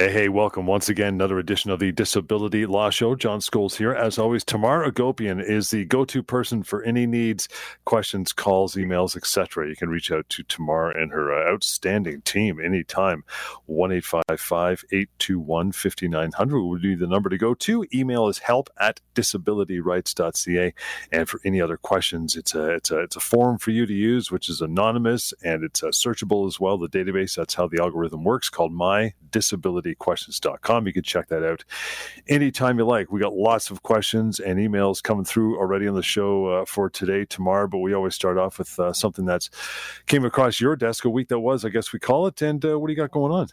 Hey, hey, welcome once again. Another edition of the Disability Law Show. John Scholes here. As always, Tamar Agopian is the go to person for any needs, questions, calls, emails, etc. You can reach out to Tamar and her uh, outstanding team anytime. 1 821 5900 would be the number to go to. Email is help at disabilityrights.ca. And for any other questions, it's a, it's a, it's a form for you to use, which is anonymous and it's uh, searchable as well. The database, that's how the algorithm works, called My Disability questions.com. You can check that out anytime you like. We got lots of questions and emails coming through already on the show uh, for today, Tamar, but we always start off with uh, something that's came across your desk a week that was, I guess we call it. And uh, what do you got going on?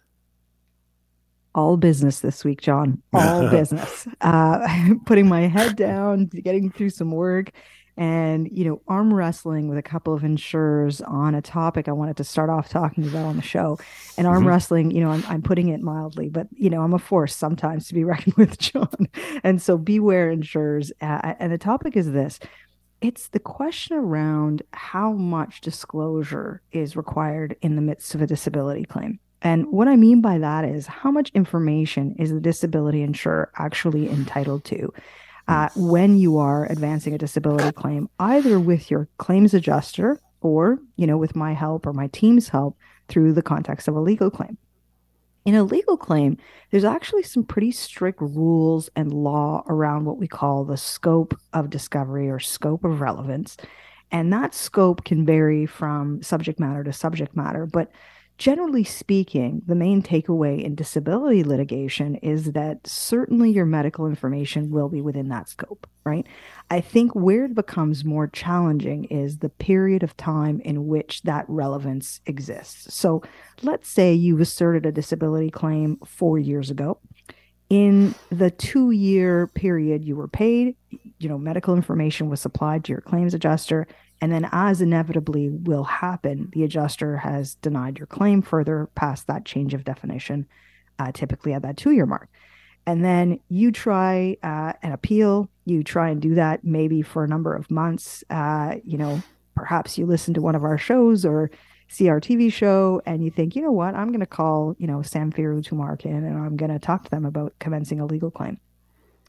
all business this week, John. All business. Uh, putting my head down, getting through some work, and you know arm wrestling with a couple of insurers on a topic i wanted to start off talking about on the show. And arm mm-hmm. wrestling you know I'm, I'm putting it mildly but you know i'm a force sometimes to be reckoned with john. And so beware insurers. Uh, and the topic is this. It's the question around how much disclosure is required in the midst of a disability claim. And what I mean by that is how much information is the disability insurer actually entitled to? Uh, when you are advancing a disability claim, either with your claims adjuster or, you know, with my help or my team's help through the context of a legal claim. In a legal claim, there's actually some pretty strict rules and law around what we call the scope of discovery or scope of relevance. And that scope can vary from subject matter to subject matter, but generally speaking, the main takeaway in disability litigation is that certainly your medical information will be within that scope, right? I think where it becomes more challenging is the period of time in which that relevance exists. So let's say you asserted a disability claim four years ago. In the two year period you were paid, you know, medical information was supplied to your claims adjuster and then, as inevitably will happen, the adjuster has denied your claim further past that change of definition, uh, typically at that two year mark. And then you try uh, an appeal. You try and do that maybe for a number of months. Uh, you know, perhaps you listen to one of our shows or see our TV show and you think, you know what, I'm going to call, you know, Samfiru Tumarkin and I'm going to talk to them about commencing a legal claim.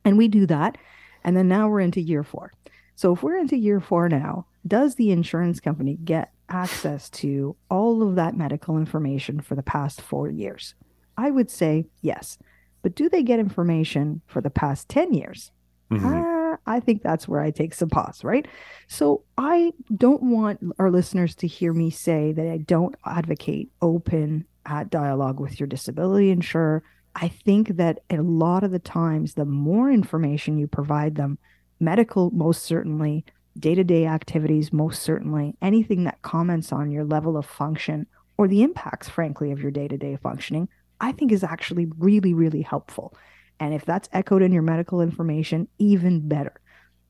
And we do that. And then now we're into year four. So if we're into year four now, does the insurance company get access to all of that medical information for the past four years? I would say yes. But do they get information for the past 10 years? Mm-hmm. Uh, I think that's where I take some pause, right? So I don't want our listeners to hear me say that I don't advocate open uh, dialogue with your disability insurer. I think that a lot of the times, the more information you provide them, medical most certainly day-to-day activities most certainly anything that comments on your level of function or the impacts frankly of your day-to-day functioning i think is actually really really helpful. And if that's echoed in your medical information even better.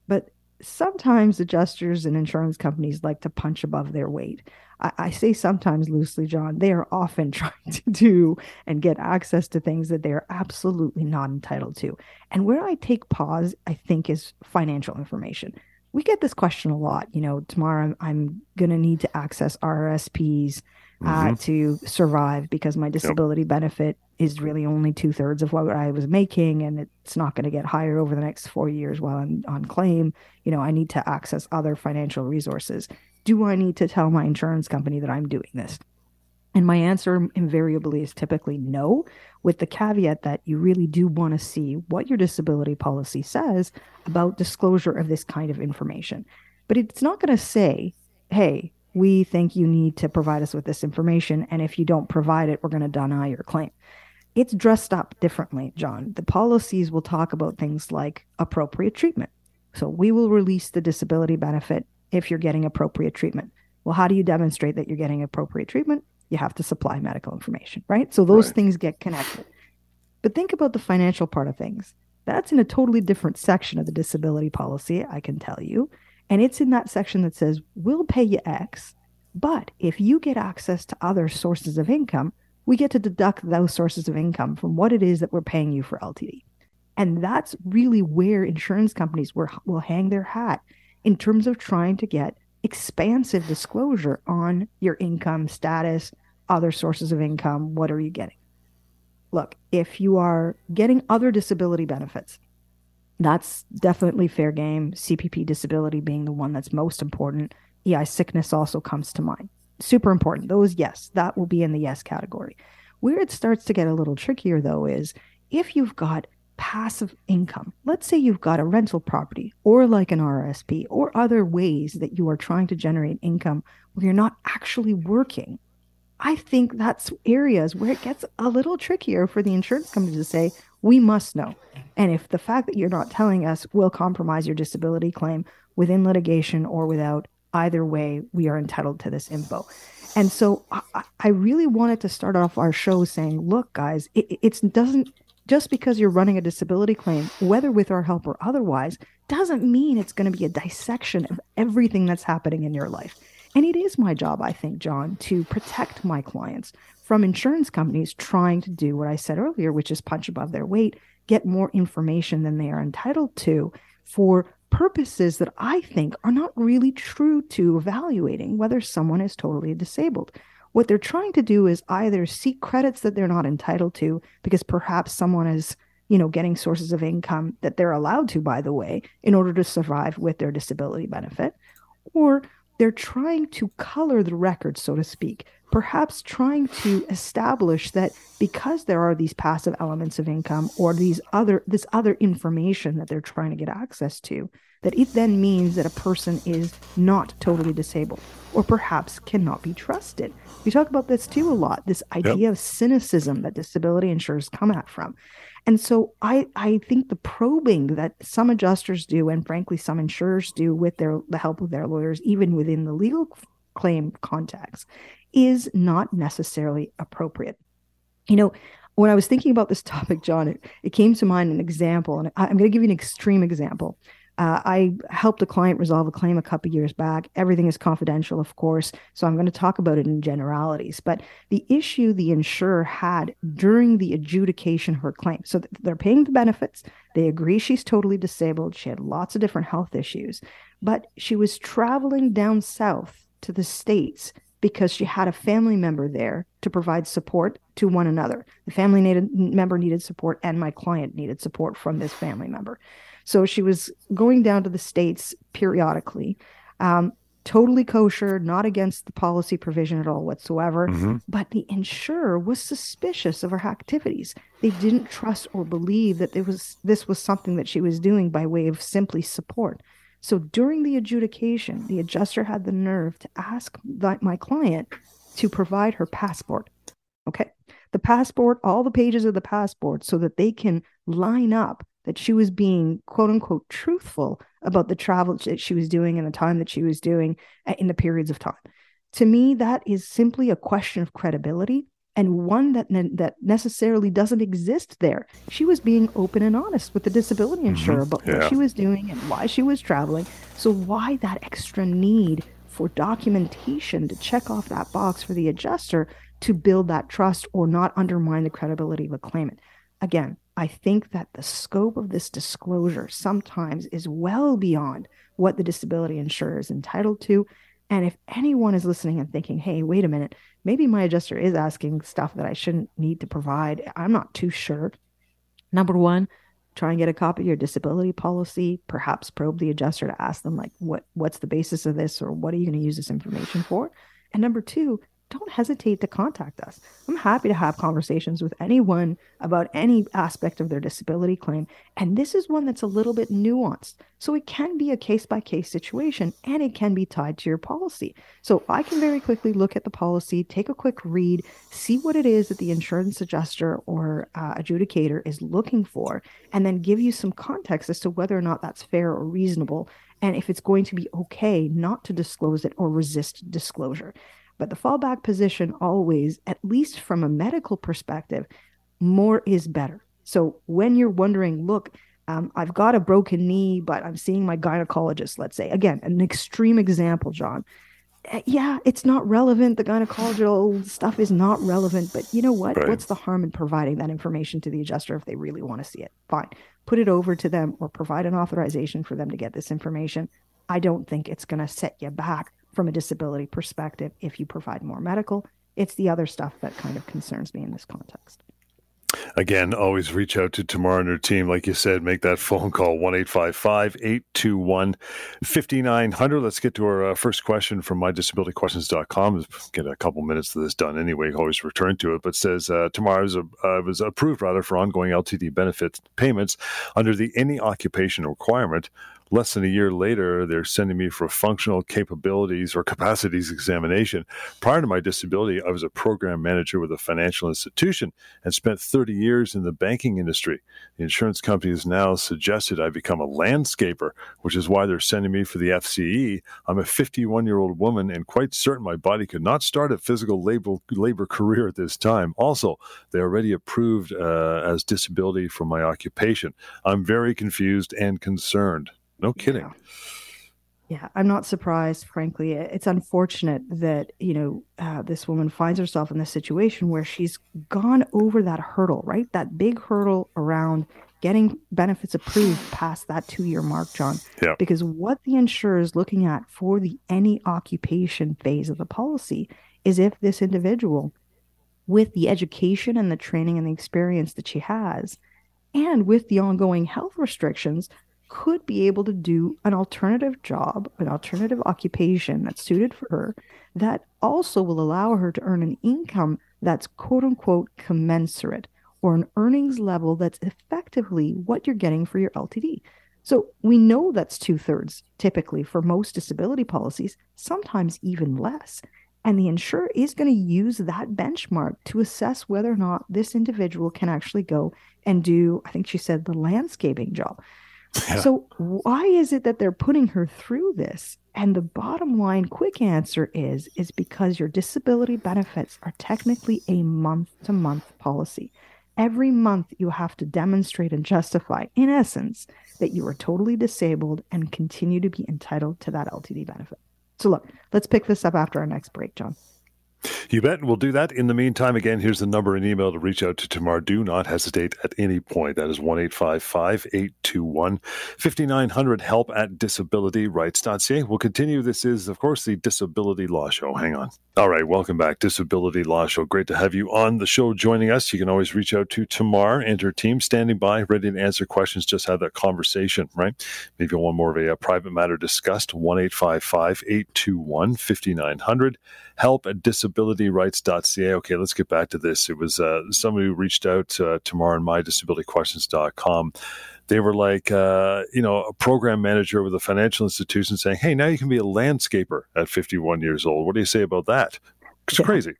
But sometimes adjusters and insurance companies like to punch above their weight I, I, say sometimes loosely, John, they are often trying to do and get access to things that they are absolutely not entitled to. And where I take pause, I think, is financial information. We get this question a lot. You know, tomorrow I'm, I'm going to need to access RRSPs uh, mm-hmm. to survive because my disability yep. benefit is really only two thirds of what I was making, and it's not going to get higher over the next four years while I'm on claim. You know, I need to access other financial resources do I need to tell my insurance company that I'm doing this? And my answer invariably is typically no, with the caveat that you really do want to see what your disability policy says about disclosure of this kind of information. But it's not going to say, hey, we think you need to provide us with this information. And if you don't provide it, we're going to deny your claim. It's dressed up differently, John. The policies will talk about things like appropriate treatment. So we will release the disability benefit if you're getting appropriate treatment. Well, how do you demonstrate that you're getting appropriate treatment? You have to supply medical information, right? So those right. things get connected. But think about the financial part of things. That's in a totally different section of the disability policy, I can tell you. And it's in that section that says, we'll pay you X, but if you get access to other sources of income, we get to deduct those sources of income from what it is that we're paying you for LTD. And that's really where insurance companies will, will hang their hat in terms of trying to get expansive disclosure on your income status, other sources of income. What are you getting? look, if you are getting other disability benefits, that's definitely fair game. CPP disability being the one that's most important. EI sickness also comes to mind. Super important. Those, yes, that will be in the yes category. Where it starts to get a little trickier, though, is if you've got passive income, let's say you've got a rental property or like an RSP or other ways that you are trying to generate income where you're not actually working. I think that's areas where it gets a little trickier for the insurance company to say, we must know. And if the fact that you're not telling us will compromise your disability claim within litigation or without, either way, we are entitled to this info. And so I, I really wanted to start off our show saying, look, guys, it, it doesn't just because you're running a disability claim, whether with our help or otherwise, doesn't mean it's going to be a dissection of everything that's happening in your life. And it is my job, I think, John, to protect my clients from insurance companies trying to do what I said earlier, which is punch above their weight, get more information than they are entitled to for purposes that I think are not really true to evaluating whether someone is totally disabled. What they're trying to do is either seek credits that they're not entitled to because perhaps someone is, you know, getting sources of income that they're allowed to, by the way, in order to survive with their disability benefit, or they're trying to color the record, so to speak, perhaps trying to establish that because there are these passive elements of income or these other this other information that they're trying to get access to, that it then means that a person is not totally disabled or perhaps cannot be trusted. We talk about this too a lot, this idea yep. of cynicism that disability insurers come at from. And so I, I think the probing that some adjusters do, and frankly, some insurers do with their the help of their lawyers, even within the legal claim context, is not necessarily appropriate. You know, when I was thinking about this topic, John, it, it came to mind an example, and I'm going to give you an extreme example. Uh, I helped a client resolve a claim a couple years back. Everything is confidential, of course, so I'm going to talk about it in generalities. But the issue the insurer had during the adjudication of her claim, so they're paying the benefits. They agree she's totally disabled. She had lots of different health issues, but she was traveling down south to the states because she had a family member there to provide support to one another. The family needed, member needed support, and my client needed support from this family member. So she was going down to the States periodically, um, totally kosher, not against the policy provision at all whatsoever. Mm-hmm. But the insurer was suspicious of her activities. They didn't trust or believe that it was this was something that she was doing by way of simply support. So during the adjudication, the adjuster had the nerve to ask my client to provide her passport. Okay. The passport, all the pages of the passport, so that they can line up that she was being quote unquote truthful about the travel that she was doing and the time that she was doing in the periods of time. To me, that is simply a question of credibility and one that ne- that necessarily doesn't exist there. She was being open and honest with the disability mm-hmm. insurer mm-hmm. about yeah. what she was doing and why she was traveling. So why that extra need for documentation to check off that box for the adjuster to build that trust or not undermine the credibility of a claimant? Again, I think that the scope of this disclosure sometimes is well beyond what the disability insurer is entitled to. And if anyone is listening and thinking, hey, wait a minute, maybe my adjuster is asking stuff that I shouldn't need to provide, I'm not too sure. Number one, try and get a copy of your disability policy, perhaps probe the adjuster to ask them, like, what what's the basis of this or what are you going to use this information for? And number two, don't hesitate to contact us. I'm happy to have conversations with anyone about any aspect of their disability claim. And this is one that's a little bit nuanced. So it can be a case by case situation and it can be tied to your policy. So I can very quickly look at the policy, take a quick read, see what it is that the insurance adjuster or uh, adjudicator is looking for, and then give you some context as to whether or not that's fair or reasonable. And if it's going to be okay not to disclose it or resist disclosure. But the fallback position always, at least from a medical perspective, more is better. So when you're wondering, look, um, I've got a broken knee, but I'm seeing my gynecologist, let's say, again, an extreme example, John. Uh, yeah, it's not relevant. The gynecological stuff is not relevant, but you know what? Right. What's the harm in providing that information to the adjuster if they really want to see it? Fine. Put it over to them or provide an authorization for them to get this information. I don't think it's going to set you back from a disability perspective if you provide more medical. It's the other stuff that kind of concerns me in this context. Again, always reach out to Tamar and her team. Like you said, make that phone call 1 821 5900. Let's get to our uh, first question from mydisabilityquestions.com. Get a couple minutes of this done anyway. Always return to it. But says uh, Tamar was, uh, was approved rather for ongoing LTD benefit payments under the any occupation requirement less than a year later, they're sending me for a functional capabilities or capacities examination. Prior to my disability, I was a program manager with a financial institution and spent 30 years in the banking industry. The insurance company has now suggested I become a landscaper, which is why they're sending me for the FCE. I'm a 51 year old woman and quite certain my body could not start a physical labor, labor career at this time. Also, they already approved uh, as disability for my occupation. I'm very confused and concerned. No kidding. Yeah. Yeah, I'm not surprised, frankly. It's unfortunate that, you know, uh, this woman finds herself in this situation where she's gone over that hurdle, right? That big hurdle around getting benefits approved past that two year mark, John. Yeah. Because what the insurer is looking at for the any occupation phase of the policy is if this individual, with the education and the training and the experience that she has, and with the ongoing health restrictions, could be able to do an alternative job, an alternative occupation that's suited for her, that also will allow her to earn an income that's quote unquote commensurate or an earnings level that's effectively what you're getting for your LTD. So we know that's two thirds typically for most disability policies, sometimes even less. And the insurer is going to use that benchmark to assess whether or not this individual can actually go and do, I think she said, the landscaping job. So why is it that they're putting her through this? And the bottom line quick answer is is because your disability benefits are technically a month to month policy. Every month you have to demonstrate and justify in essence that you are totally disabled and continue to be entitled to that LTD benefit. So look, let's pick this up after our next break, John. You bet. We'll do that. In the meantime, again, here's the number and email to reach out to Tamar. Do not hesitate at any point. That is 1 821 5900 help at disabilityrights.ca. We'll continue. This is, of course, the Disability Law Show. Hang on. All right. Welcome back. Disability Law Show. Great to have you on the show joining us. You can always reach out to Tamar and her team standing by, ready to answer questions. Just have that conversation, right? Maybe one more of a, a private matter discussed. 1 821 5900 help at disabilityrights.ca. Okay, let's get back to this. It was uh, somebody who reached out uh, Tamar on mydisabilityquestions.com. They were like, uh, you know, a program manager with a financial institution saying, hey, now you can be a landscaper at 51 years old. What do you say about that? It's crazy.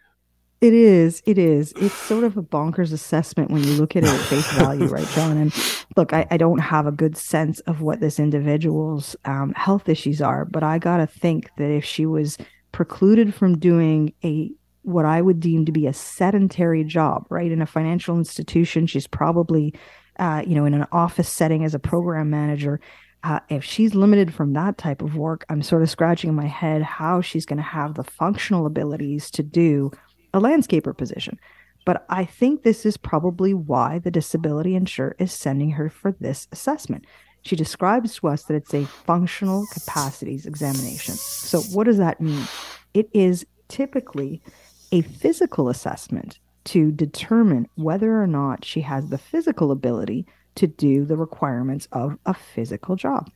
It is. It is. It's sort of a bonkers assessment when you look at it at face value, right, John? And look, I, I don't have a good sense of what this individual's um, health issues are, but I got to think that if she was precluded from doing a what I would deem to be a sedentary job, right? In a financial institution, she's probably, uh, you know, in an office setting as a program manager. Uh, if she's limited from that type of work, I'm sort of scratching my head how she's going to have the functional abilities to do a landscaper position. But I think this is probably why the disability insurer is sending her for this assessment. She describes to us that it's a functional capacities examination. So, what does that mean? It is typically a physical assessment to determine whether or not she has the physical ability to do the requirements of a physical job.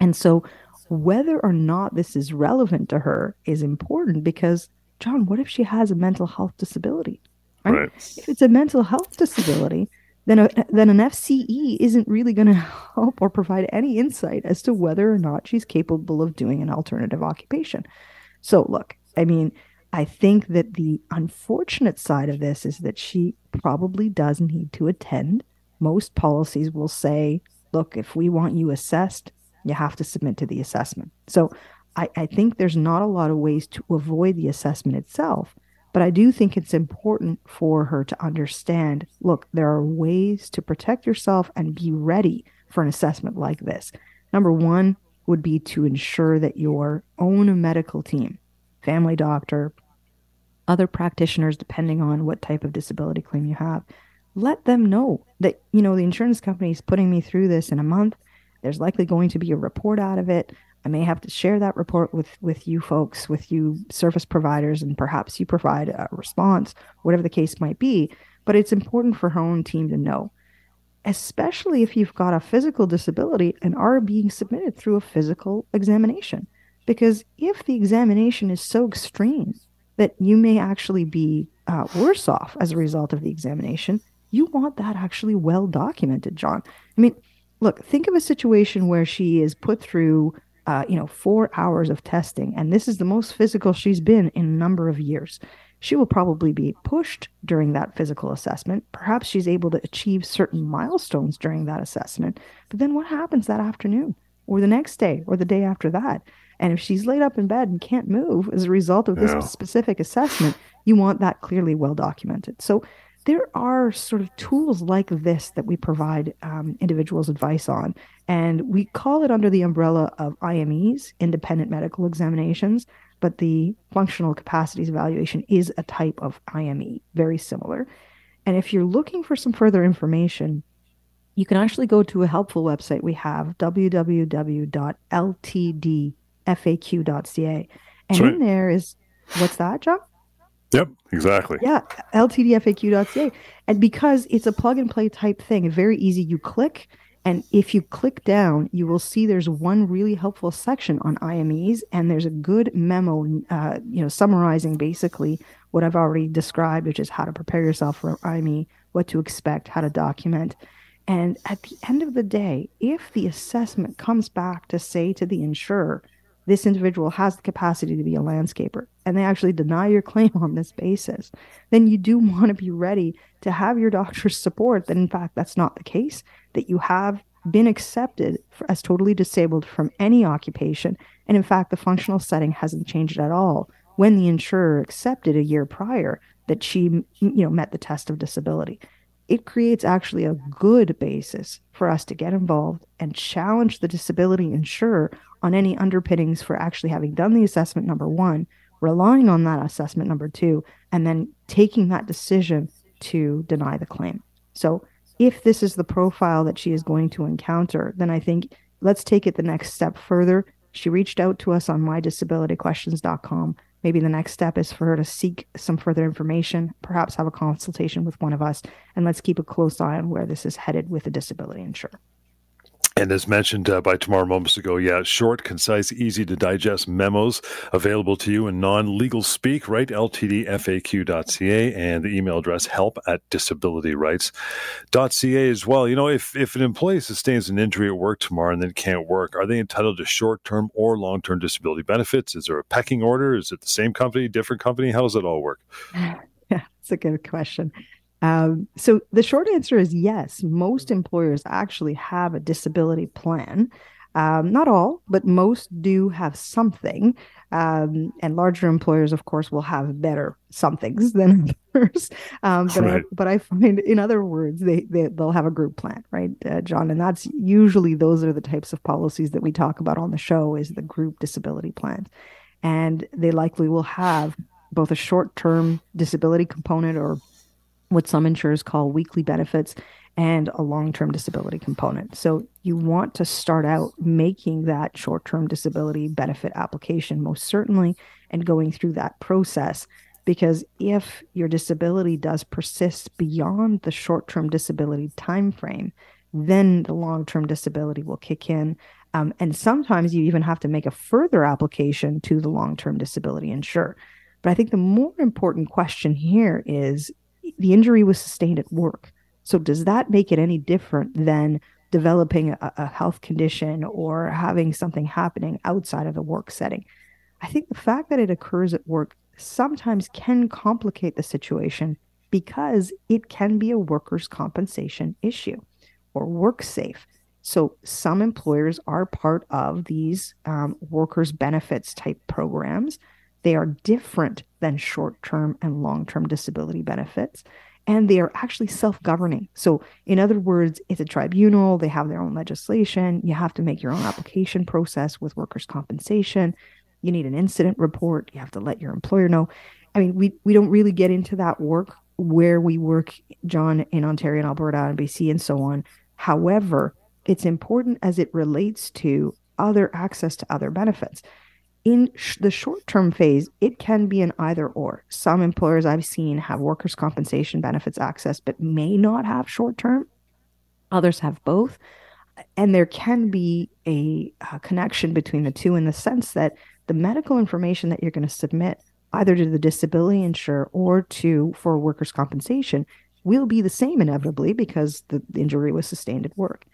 And so, whether or not this is relevant to her is important because, John, what if she has a mental health disability? Right? right. If it's a mental health disability, then a, then an FCE isn't really going to help or provide any insight as to whether or not she's capable of doing an alternative occupation. So look, I mean, I think that the unfortunate side of this is that she probably does need to attend. Most policies will say, look, if we want you assessed, you have to submit to the assessment. So I, I think there's not a lot of ways to avoid the assessment itself. But I do think it's important for her to understand look, there are ways to protect yourself and be ready for an assessment like this. Number one would be to ensure that your own medical team, family doctor, other practitioners, depending on what type of disability claim you have, let them know that, you know, the insurance company is putting me through this in a month. There's likely going to be a report out of it. I may have to share that report with with you folks, with you service providers, and perhaps you provide a response, whatever the case might be. but it's important for her own team to know, especially if you've got a physical disability and are being submitted through a physical examination. Because if the examination is so extreme that you may actually be uh, worse off as a result of the examination, you want that actually well documented, John. I mean, look, think of a situation where she is put through, uh, you know, four hours of testing, and this is the most physical she's been in a number of years. She will probably be pushed during that physical assessment. Perhaps she's able to achieve certain milestones during that assessment. But then what happens that afternoon or the next day or the day after that? And if she's laid up in bed and can't move as a result of this yeah. specific assessment, you want that clearly well documented. So there are sort of tools like this that we provide um, individuals advice on. And we call it under the umbrella of IMEs, independent medical examinations, but the functional capacities evaluation is a type of IME, very similar. And if you're looking for some further information, you can actually go to a helpful website we have, www.ltdfaq.ca. And in there is, what's that, John? Yep, exactly. Yeah, ltdfaq.ca. And because it's a plug and play type thing, very easy. You click, and if you click down, you will see there's one really helpful section on IMEs, and there's a good memo, uh, you know, summarizing basically what I've already described, which is how to prepare yourself for IME, what to expect, how to document. And at the end of the day, if the assessment comes back to say to the insurer, this individual has the capacity to be a landscaper and they actually deny your claim on this basis, then you do want to be ready to have your doctor's support that, in fact, that's not the case, that you have been accepted for, as totally disabled from any occupation. And in fact, the functional setting hasn't changed at all when the insurer accepted a year prior that she you know met the test of disability it creates actually a good basis for us to get involved and challenge the disability insurer on any underpinnings for actually having done the assessment number one, relying on that assessment number two, and then taking that decision to deny the claim. So, if this is the profile that she is going to encounter, then I think let's take it the next step further. She reached out to us on mydisabilityquestions.com maybe the next step is for her to seek some further information, perhaps have a consultation with one of us, and let's keep a close eye on where this is headed with the disability insurer. And as mentioned uh, by Tamar moments ago, yeah, short, concise, easy to digest memos available to you in non legal speak, right? LTDFAQ.ca and the email address help at disabilityrights.ca as well. You know, if, if an employee sustains an injury at work tomorrow and then can't work, are they entitled to short term or long term disability benefits? Is there a pecking order? Is it the same company, different company? How does it all work? Yeah, it's a good question. Um, so the short answer is yes. Most employers actually have a disability plan. Um, not all, but most do have something. Um, and larger employers, of course, will have better somethings than others. Um, but, right. I, but I find, in other words, they, they they'll have a group plan, right, uh, John? And that's usually those are the types of policies that we talk about on the show is the group disability plan, and they likely will have both a short-term disability component or what some insurers call weekly benefits and a long term disability component. So you want to start out making that short term disability benefit application most certainly and going through that process. Because if your disability does persist beyond the short term disability time frame, then the long term disability will kick in. Um, and sometimes you even have to make a further application to the long term disability insurer. But I think the more important question here is the injury was sustained at work. So does that make it any different than developing a, a, health condition or having something happening outside of the work setting? I think the fact that it occurs at work sometimes can complicate the situation because it can be a workers' compensation issue or work safe. So some employers are part of these um, workers' benefits type programs they are different than short term and long term disability benefits. And they are actually self governing. So, in other words, it's a tribunal, they have their own legislation. You have to make your own application process with workers' compensation. You need an incident report. You have to let your employer know. I mean, we, we don't really get into that work where we work, John, in Ontario and Alberta and BC and so on. However, it's important as it relates to other access to other benefits in sh- the short term phase, it can be an either or. Some employers I've seen have workers' compensation benefits access, but may not have short term. Others have both. And there can be a, a connection between the two in the sense that the medical information that you're going to submit either to the disability insurer or to for workers' compensation will be the same inevitably because the, the injury was sustained at work.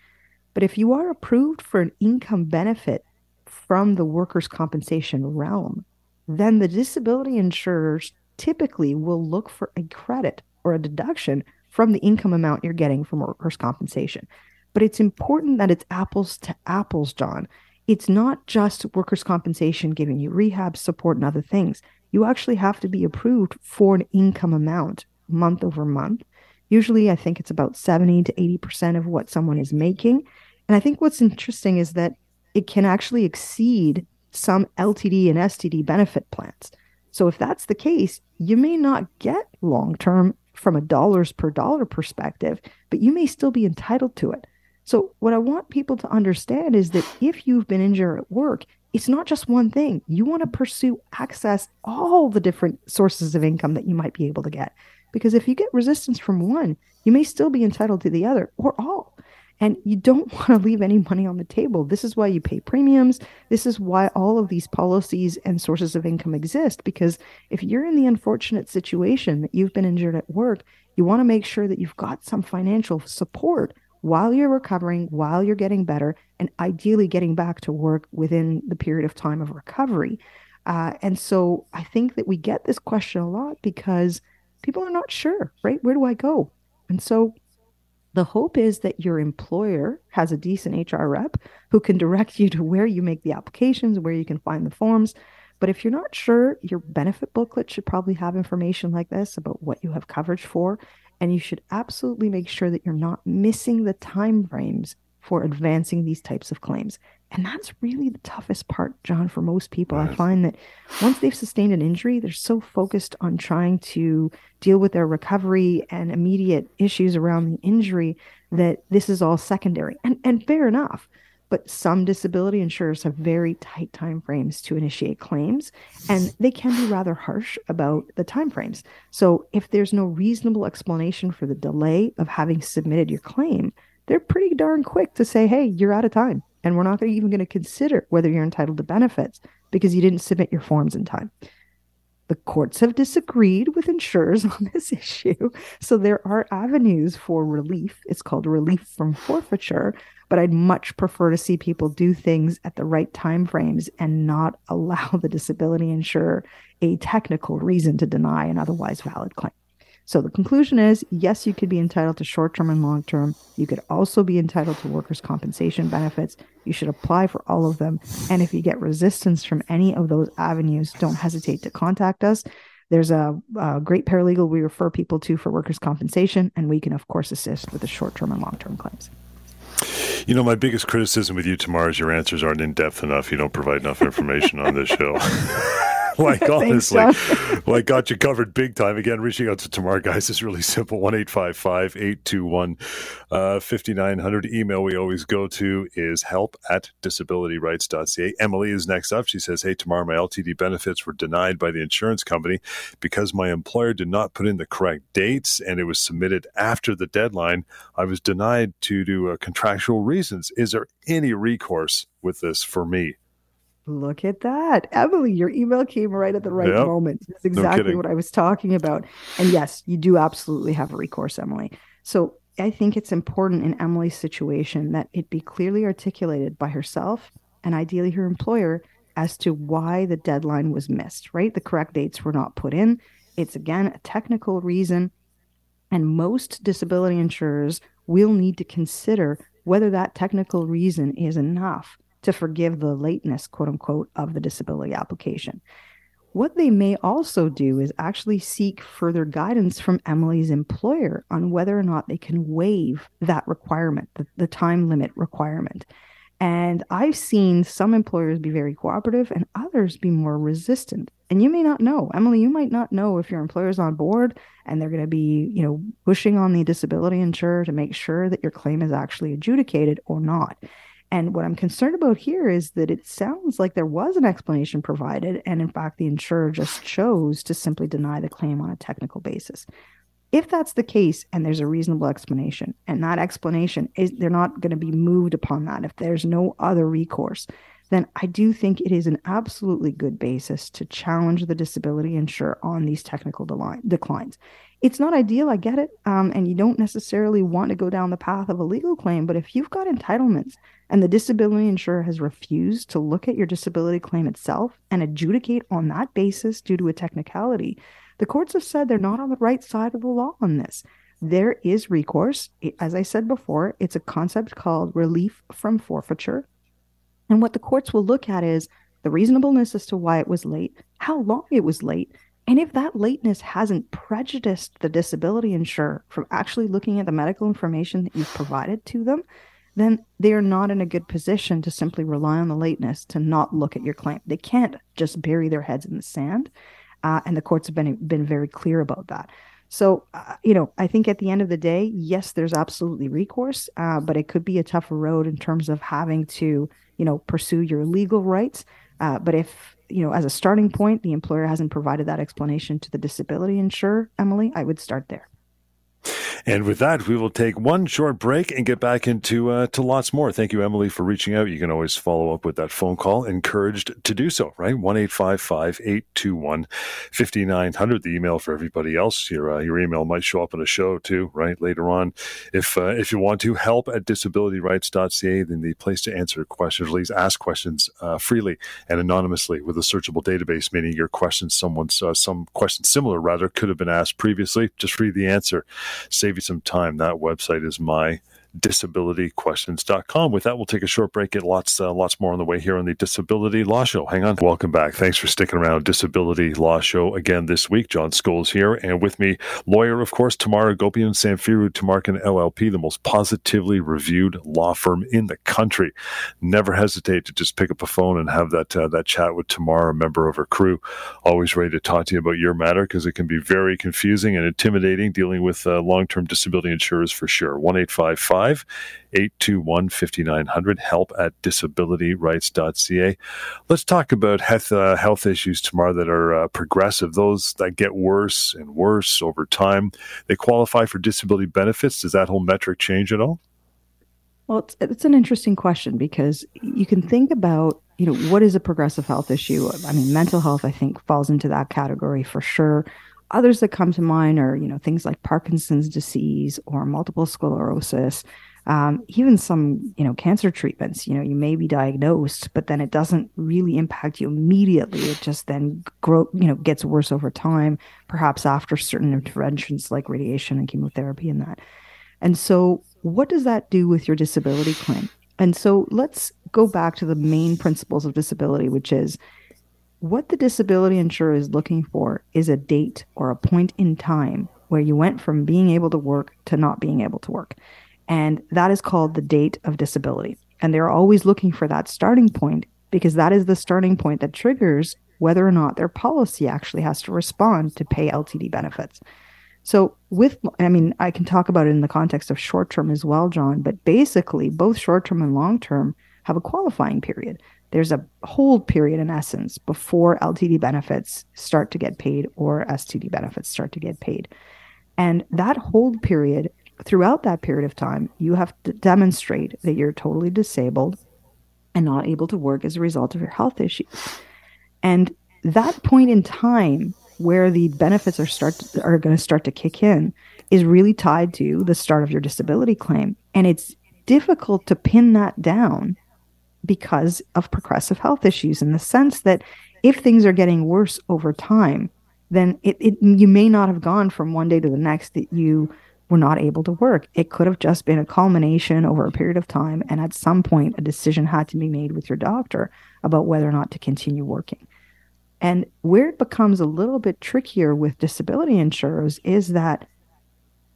But if you are approved for an income benefit from the workers' compensation realm, then the disability insurers typically will look for a credit or a deduction from the income amount you're getting from workers' compensation. But it's important that it's apples to apples, John. It's not just workers' compensation giving you rehab support and other things. You actually have to be approved for an income amount month over month. Usually, I think it's about 70 to 80% of what someone is making. And I think what's interesting is that it can actually exceed some LTD and STD benefit plans. So if that's the case, you may not get long term from a dollars per dollar perspective, but you may still be entitled to it. So what I want people to understand is that if you've been injured at work, it's not just one thing. You want to pursue access all the different sources of income that you might be able to get. Because if you get resistance from one, you may still be entitled to the other or all. And you don't want to leave any money on the table. This is why you pay premiums. This is why all of these policies and sources of income exist. Because if you're in the unfortunate situation that you've been injured at work, you want to make sure that you've got some financial support while you're recovering, while you're getting better, and ideally getting back to work within the period of time of recovery. Uh, and so I think that we get this question a lot because people are not sure, right? Where do I go? And so the hope is that your employer has a decent HR rep who can direct you to where you make the applications, where you can find the forms. But if you're not sure, your benefit booklet should probably have information like this about what you have coverage for. And you should absolutely make sure that you're not missing the time frames for advancing these types of claims. And that's really the toughest part, John, for most people. Right. I find that once they've sustained an injury, they're so focused on trying to deal with their recovery and immediate issues around the injury that this is all secondary. And and fair enough. But some disability insurers have very tight timeframes to initiate claims, and they can be rather harsh about the timeframes. So if there's no reasonable explanation for the delay of having submitted your claim, they're pretty darn quick to say, hey, you're out of time. And we're not even going to consider whether you're entitled to benefits because you didn't submit your forms in time. The courts have disagreed with insurers on this issue. So there are avenues for relief. It's called relief from forfeiture, but I'd much prefer to see people do things at the right time frames and not allow the disability insurer a technical reason to deny an otherwise valid claim. So the conclusion is yes, you could be entitled to short term and long term. You could also be entitled to workers' compensation benefits. You should apply for all of them. And if you get resistance from any of those avenues, don't hesitate to contact us. There's a, a great paralegal we refer people to for workers' compensation, and we can, of course, assist with the short term and long term claims. You know, my biggest criticism with you, Tamar, is your answers aren't in depth enough. You don't provide enough information on this show. like honestly, I got you covered big time. Again, reaching out to Tamar, guys, is really simple. One eight five five eight two one uh, fifty nine hundred. Email we always go to is help at disabilityrights.ca. Emily is next up. She says, "Hey, Tamar, my LTD benefits were denied by the insurance company because my employer did not put in the correct dates, and it was submitted after the deadline. I was denied due to uh, contractual reasons. Is there any recourse with this for me?" Look at that. Emily, your email came right at the right yep. moment. That's exactly no what I was talking about. And yes, you do absolutely have a recourse, Emily. So I think it's important in Emily's situation that it be clearly articulated by herself and ideally her employer as to why the deadline was missed, right? The correct dates were not put in. It's again a technical reason. And most disability insurers will need to consider whether that technical reason is enough to forgive the lateness, quote unquote, of the disability application. What they may also do is actually seek further guidance from Emily's employer on whether or not they can waive that requirement, the, the time limit requirement. And I've seen some employers be very cooperative and others be more resistant. And you may not know, Emily, you might not know if your employer's on board and they're going to be, you know, pushing on the disability insurer to make sure that your claim is actually adjudicated or not. And what I'm concerned about here is that it sounds like there was an explanation provided, and in fact, the insurer just chose to simply deny the claim on a technical basis. If that's the case, and there's a reasonable explanation, and that explanation is they're not going to be moved upon that, if there's no other recourse, then I do think it is an absolutely good basis to challenge the disability insurer on these technical declines. It's not ideal, I get it, um, and you don't necessarily want to go down the path of a legal claim, but if you've got entitlements and the disability insurer has refused to look at your disability claim itself and adjudicate on that basis due to a technicality, the courts have said they're not on the right side of the law on this. There is recourse. As I said before, it's a concept called relief from forfeiture. And what the courts will look at is the reasonableness as to why it was late, how long it was late, and if that lateness hasn't prejudiced the disability insurer from actually looking at the medical information that you've provided to them, then they are not in a good position to simply rely on the lateness to not look at your claim. They can't just bury their heads in the sand. Uh, and the courts have been been very clear about that. So, uh, you know, I think at the end of the day, yes, there's absolutely recourse, uh, but it could be a tougher road in terms of having to you know, pursue your legal rights. Uh, but if, you know, as a starting point, the employer hasn't provided that explanation to the disability insurer, Emily, I would start there. And with that, we will take one short break and get back into uh, to lots more. Thank you, Emily, for reaching out. You can always follow up with that phone call. Encouraged to do so, right? 1 821 5900. The email for everybody else. Your, uh, your email might show up in a show too, right? Later on. If, uh, if you want to help at disabilityrights.ca, then the place to answer questions, at least ask questions uh, freely and anonymously with a searchable database, meaning your questions, someone's, uh, some question similar rather, could have been asked previously. Just read the answer. Save you some time. That website is my disabilityquestions.com. With that, we'll take a short break. Get lots, uh, lots more on the way here on the Disability Law Show. Hang on. Welcome back. Thanks for sticking around. Disability Law Show again this week. John Scholes here, and with me, lawyer, of course, Tamara Agopian Samfiru Tumarkin LLP, the most positively reviewed law firm in the country. Never hesitate to just pick up a phone and have that uh, that chat with Tamara, a member of her crew. Always ready to talk to you about your matter because it can be very confusing and intimidating dealing with uh, long term disability insurers for sure. One eight five five 821 5900, help at disabilityrights.ca. Let's talk about health, uh, health issues Tamar that are uh, progressive, those that get worse and worse over time. They qualify for disability benefits. Does that whole metric change at all? Well, it's, it's an interesting question because you can think about, you know, what is a progressive health issue? I mean, mental health, I think, falls into that category for sure. Others that come to mind are, you know, things like Parkinson's disease or multiple sclerosis, um, even some, you know, cancer treatments. You know, you may be diagnosed, but then it doesn't really impact you immediately. It just then grow, you know, gets worse over time, perhaps after certain interventions like radiation and chemotherapy and that. And so, what does that do with your disability claim? And so, let's go back to the main principles of disability, which is what the disability insurer is looking for is a date or a point in time where you went from being able to work to not being able to work. And that is called the date of disability. And they're always looking for that starting point because that is the starting point that triggers whether or not their policy actually has to respond to pay LTD benefits. So, with, I mean, I can talk about it in the context of short term as well, John, but basically, both short term and long term have a qualifying period there's a hold period in essence before LTD benefits start to get paid or STD benefits start to get paid. And that hold period, throughout that period of time, you have to demonstrate that you're totally disabled and not able to work as a result of your health issues. And that point in time where the benefits are start to, are going to start to kick in is really tied to the start of your disability claim. And it's difficult to pin that down because of progressive health issues in the sense that if things are getting worse over time, then it, it you may not have gone from one day to the next that you were not able to work. It could have just been a culmination over a period of time. And at some point, a decision had to be made with your doctor about whether or not to continue working. And where it becomes a little bit trickier with disability insurers is that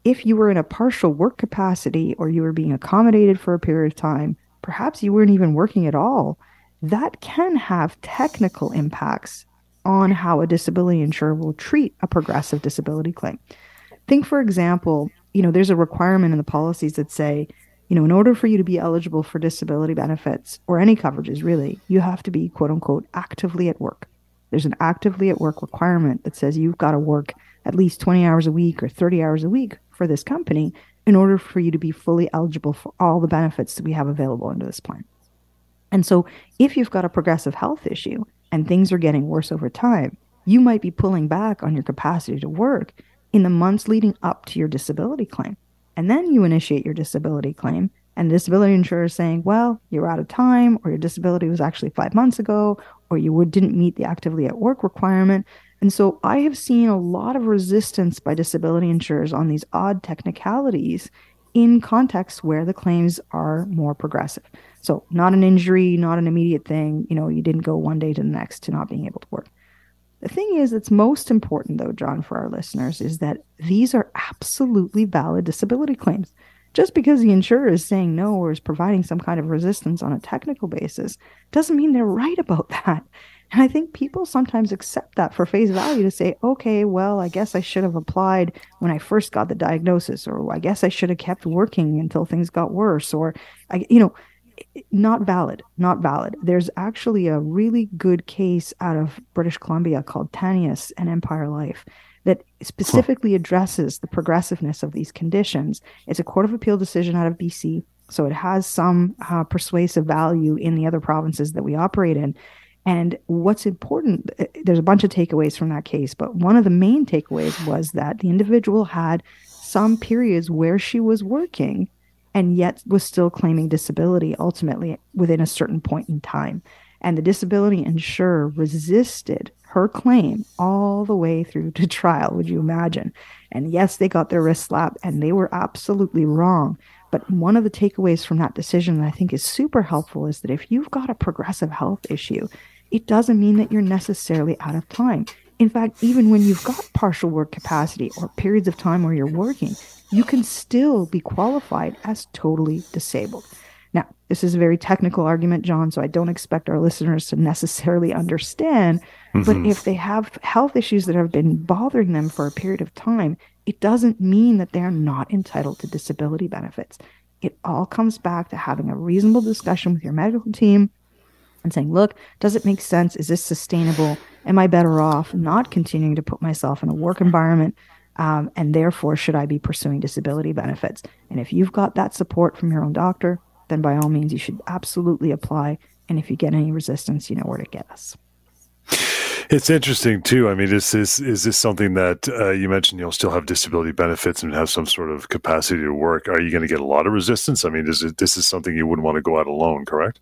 if you were in a partial work capacity or you were being accommodated for a period of time, perhaps you weren't even working at all, that can have technical impacts on how a disability insurer will treat a progressive disability claim. Think, for example, you know, there's a requirement in the policies that say you know, in order for you to be eligible for disability benefits or any coverages, really, you have to be quote unquote actively at work. There's an actively at work requirement that says you've got to work at least 20 hours a week or 30 hours a week for this company in order for you to be fully eligible for all the benefits that we have available under this plan. And so, if you've got a progressive health issue and things are getting worse over time, you might be pulling back on your capacity to work in the months leading up to your disability claim. And then you initiate your disability claim, and the disability insurer is saying, well, you're out of time, or your disability was actually five months ago, or you didn't meet the actively at work requirement. And so I have seen a lot of resistance by disability insurers on these odd technicalities in contexts where the claims are more progressive. So, not an injury, not an immediate thing. You know, you didn't go one day to the next to not being able to work. The thing is, that's most important, though, John, for our listeners, is that these are absolutely valid disability claims. Just because the insurer is saying no or is providing some kind of resistance on a technical basis doesn't mean they're right about that. And I think people sometimes accept that for face value to say, okay, well, I guess I should have applied when I first got the diagnosis, or I guess I should have kept working until things got worse, or I, you know, not valid, not valid. There's actually a really good case out of British Columbia called Tanious and Empire Life that specifically addresses the progressiveness of these conditions. It's a Court of Appeal decision out of BC, so it has some uh, persuasive value in the other provinces that we operate in. And what's important, uh, there's a bunch of takeaways from that case, but one of the main takeaways was that the individual had some periods where she was working and yet was still claiming disability ultimately within a certain point in time. And the disability insurer resisted her claim all the way through to trial, would you imagine? And yes, they got their wrist slapped and they were absolutely wrong. But one of the takeaways from that decision that I think is super helpful is that if you've got a progressive health issue, it doesn't mean that you're necessarily out of time. In fact, even when you've got partial work capacity or periods of time where you're working, you can still be qualified as totally disabled. Now, this is a very technical argument, John, so I don't expect our listeners to necessarily understand. Mm-hmm. But if they have health issues that have been bothering them for a period of time, it doesn't mean that they're not entitled to disability benefits. It all comes back to having a reasonable discussion with your medical team and saying, look, does it make sense? Is this sustainable? Am I better off not continuing to put myself in a work environment? Um, and therefore, should I be pursuing disability benefits? And if you've got that support from your own doctor, then by all means, you should absolutely apply. And if you get any resistance, you know where to get us. It's interesting too. I mean, is this is this something that uh, you mentioned? You'll still have disability benefits and have some sort of capacity to work. Are you going to get a lot of resistance? I mean, is it this is something you wouldn't want to go out alone? Correct?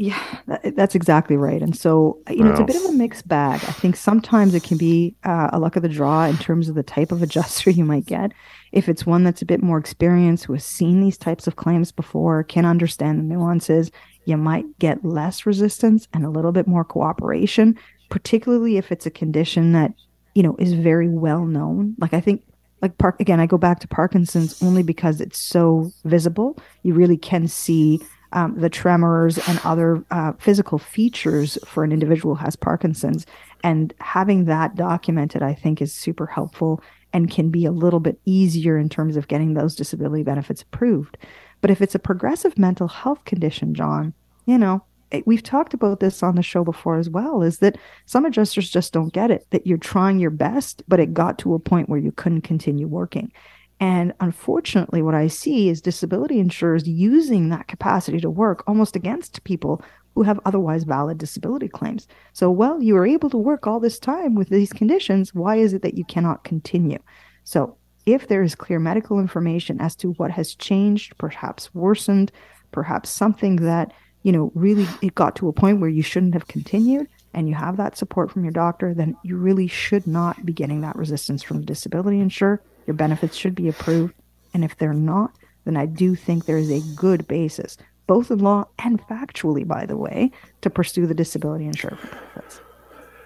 Yeah, that, that's exactly right. And so, you know, it's a bit of a mixed bag. I think sometimes it can be uh, a luck of the draw in terms of the type of adjuster you might get. If it's one that's a bit more experienced, who has seen these types of claims before, can understand the nuances, you might get less resistance and a little bit more cooperation, particularly if it's a condition that, you know, is very well known. Like I think like park again, I go back to Parkinson's only because it's so visible. You really can see um, the tremors and other uh, physical features for an individual who has Parkinson's. And having that documented, I think, is super helpful and can be a little bit easier in terms of getting those disability benefits approved. But if it's a progressive mental health condition, John, you know, we've talked about this on the show before as well is that some adjusters just don't get it that you're trying your best but it got to a point where you couldn't continue working and unfortunately, what I see is disability insurers using that capacity to work almost against people who have otherwise valid disability claims. So, well, you were able to work all this time with these conditions. Why is it that you cannot continue? So, if there is clear medical information as to what has changed, perhaps worsened, perhaps something that, you know, really it got to a point where you shouldn't have continued, and you have that support from your doctor, then you really should not be getting that resistance from the disability insurer your benefits should be approved. And if they're not, then I do think there is a good basis, both in law and factually, by the way, to pursue the disability insurer for benefits.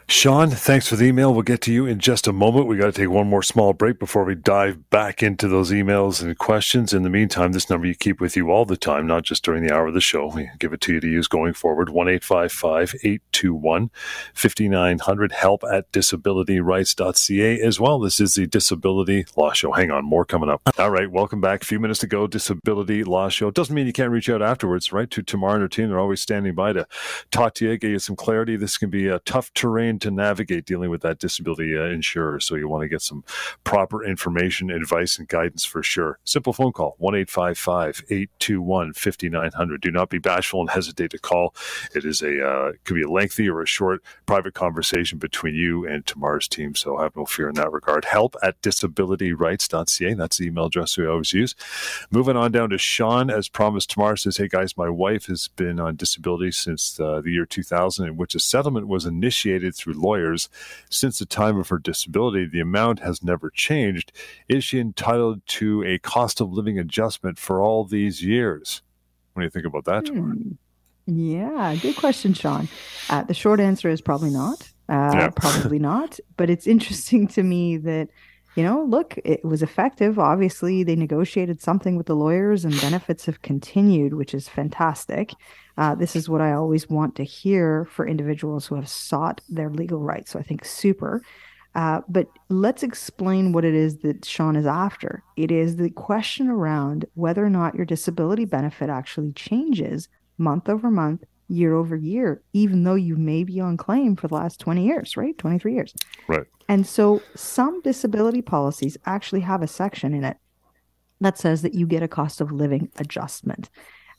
Sean, thanks for the email. We'll get to you in just a moment. We got to take one more small break before we dive back into those emails and questions. In the meantime, this number you keep with you all the time, not just during the hour of the show. We give it to you to use going forward 1 821 5900 help at disabilityrights.ca as well. This is the Disability Law Show. Hang on, more coming up. All right, welcome back. A few minutes to go. Disability Law Show. Doesn't mean you can't reach out afterwards, right? To Tamar and her team. They're always standing by to talk to you, get you some clarity. This can be a tough terrain to navigate dealing with that disability uh, insurer. So you want to get some proper information, advice, and guidance for sure. Simple phone call 1 821 5900. Do not be bashful and hesitate to call. It is a uh, could be a lengthy or a short private conversation between you and Tamar's team. So have no fear in that regard. Help at disabilityrights.ca. That's the email address we always use. Moving on down to Sean, as promised, Tamar says, Hey guys, my wife has been on disability since uh, the year 2000, in which a settlement was initiated through lawyers since the time of her disability. The amount has never changed. Is she entitled to a cost of living adjustment for all these years? What do you think about that, hmm. Yeah, good question, Sean. Uh, the short answer is probably not. Uh, yeah. probably not. But it's interesting to me that you know, look, it was effective. Obviously, they negotiated something with the lawyers and benefits have continued, which is fantastic. Uh, this is what I always want to hear for individuals who have sought their legal rights. So I think super. Uh, but let's explain what it is that Sean is after. It is the question around whether or not your disability benefit actually changes month over month, year over year, even though you may be on claim for the last 20 years, right? 23 years. Right. And so some disability policies actually have a section in it that says that you get a cost of living adjustment.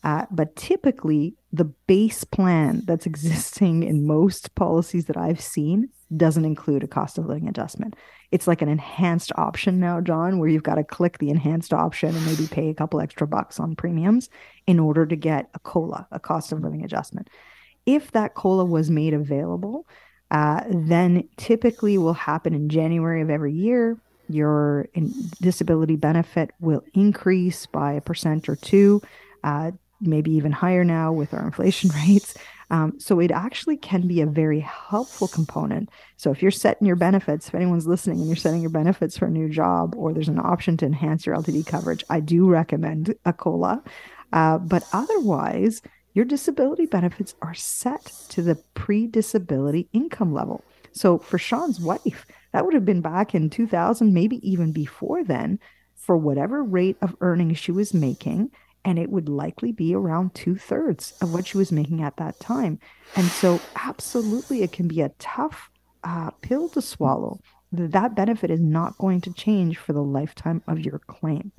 Uh, but typically, the base plan that's existing in most policies that I've seen doesn't include a cost of living adjustment. It's like an enhanced option now, John, where you've got to click the enhanced option and maybe pay a couple extra bucks on premiums in order to get a COLA, a cost of living adjustment. If that COLA was made available, uh, then typically will happen in January of every year. Your disability benefit will increase by a percent or two. Uh, maybe even higher now with our inflation rates. Um, so it actually can be a very helpful component. So if you're setting your benefits, if anyone's listening and you're setting your benefits for a new job, or there's an option to enhance your LTD coverage, I do recommend a COLA. Uh, but otherwise, your disability benefits are set to the pre disability income level. So for Sean's wife, that would have been back in 2000, maybe even before then, for whatever rate of earnings she was making and it would likely be around two thirds of what she was making at that time. And so, absolutely, it can be a tough uh, pill to swallow. That benefit is not going to change for the lifetime of your claim.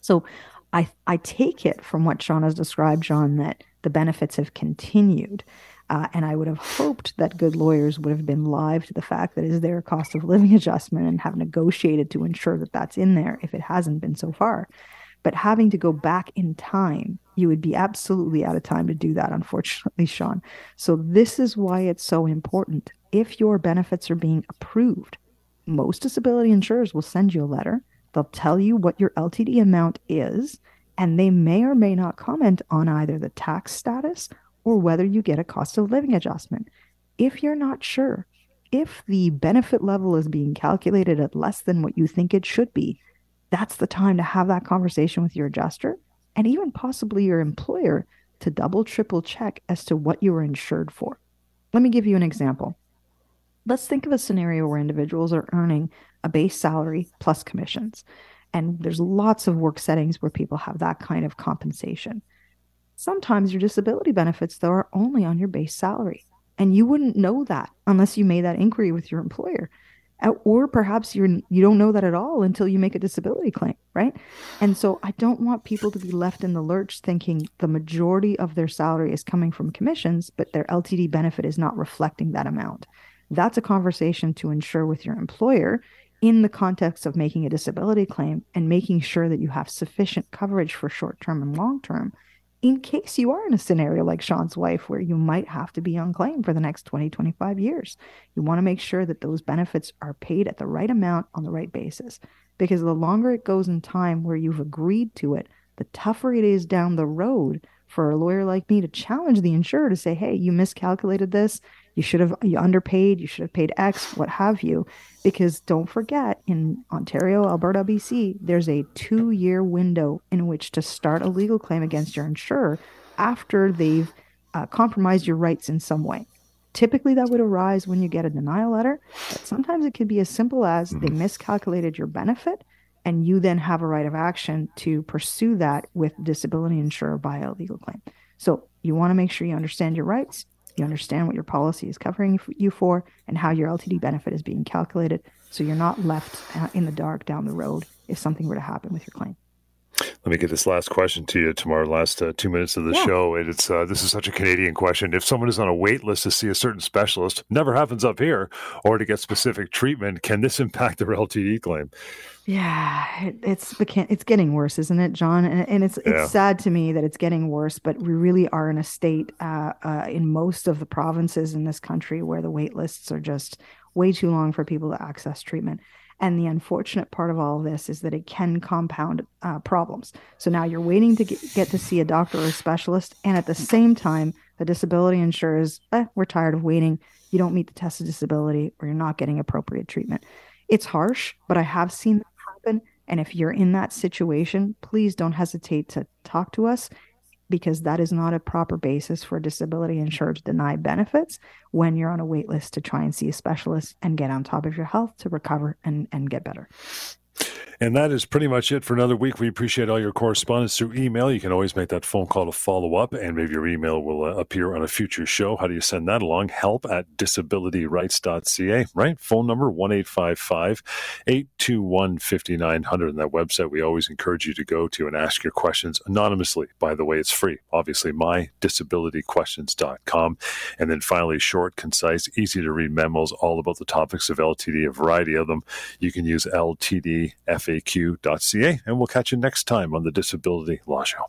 So, I I take it from what Sean has described, John, that the benefits have continued. Uh, and I would have hoped that good lawyers would have been live to the fact that is there a cost of living adjustment and have negotiated to ensure that that's in there if it hasn't been so far. But having to go back in time, you would be absolutely out of time to do that, unfortunately, Sean. So, this is why it's so important. If your benefits are being approved, most disability insurers will send you a letter. They'll tell you what your LTD amount is, and they may or may not comment on either the tax status or whether you get a cost of living adjustment. If you're not sure, if the benefit level is being calculated at less than what you think it should be, that's the time to have that conversation with your adjuster and even possibly your employer to double, triple check as to what you were insured for. Let me give you an example. Let's think of a scenario where individuals are earning a base salary plus commissions. And there's lots of work settings where people have that kind of compensation. Sometimes your disability benefits, though, are only on your base salary. And you wouldn't know that unless you made that inquiry with your employer or perhaps you're you don't know that at all until you make a disability claim right? And so i don't want people to be left in the lurch thinking the majority of their salary is coming from commissions but their ltd benefit is not reflecting that amount. That's a conversation to ensure with your employer in the context of making a disability claim and making sure that you have sufficient coverage for short term and long term in case you are in a scenario like Sean's wife, where you might have to be on claim for the next 20, 25 years. You want to make sure that those benefits are paid at the right amount on the right basis. Because the longer it goes in time where you've agreed to it, the tougher it is down the road for a lawyer like me to challenge the insurer to say, hey, you miscalculated this. You should have you underpaid, you should have paid X, what have you. Because don't forget, in Ontario, Alberta, BC, there's a two year window in which to start a legal claim against your insurer after they've uh, compromised your rights in some way. Typically, that would arise when you get a denial letter, but sometimes it could be as simple as they mm-hmm. miscalculated your benefit, and you then have a right of action to pursue that with disability insurer by a legal claim. So you want to make sure you understand your rights, you understand what your policy is covering you for, and how your LTD benefit is being calculated, so you're not left uh, in the dark down the road if something were to happen with your claim. Let me get this last question to you Tamar. Last uh, two minutes of the yeah. show, and it's uh, this is such a Canadian question. If someone is on a wait list to see a certain specialist, never happens up here, or to get specific treatment, can this impact their LTD claim? Yeah, it, it's it's getting worse, isn't it, John? And, and it's it's yeah. sad to me that it's getting worse. But we really are in a state uh, uh, in most of the provinces in this country where the wait lists are just way too long for people to access treatment. And the unfortunate part of all of this is that it can compound uh, problems. So now you're waiting to get, get, to see a doctor or a specialist, and at the same time, the disability insurers, eh, we're tired of waiting. You don't meet the test of disability, or you're not getting appropriate treatment. It's harsh, but I have seen that happen. And if you're in that situation, please don't hesitate to talk to us because that is not a proper basis for disability insured to deny benefits when you're on a wait list to try and see a specialist and get on top of your health to recover and, and get better. And that is pretty much it for another week. We appreciate all your correspondence through email. You can always make that phone call to follow up, and maybe your email will uh, appear on a future show. How do you send that along? Help at disabilityrights.ca, right? Phone number 1 821 5900. And that website we always encourage you to go to and ask your questions anonymously. By the way, it's free. Obviously, mydisabilityquestions.com. And then finally, short, concise, easy to read memos all about the topics of LTD, a variety of them. You can use LTD FAQ.ca, and we'll catch you next time on the Disability Law Show.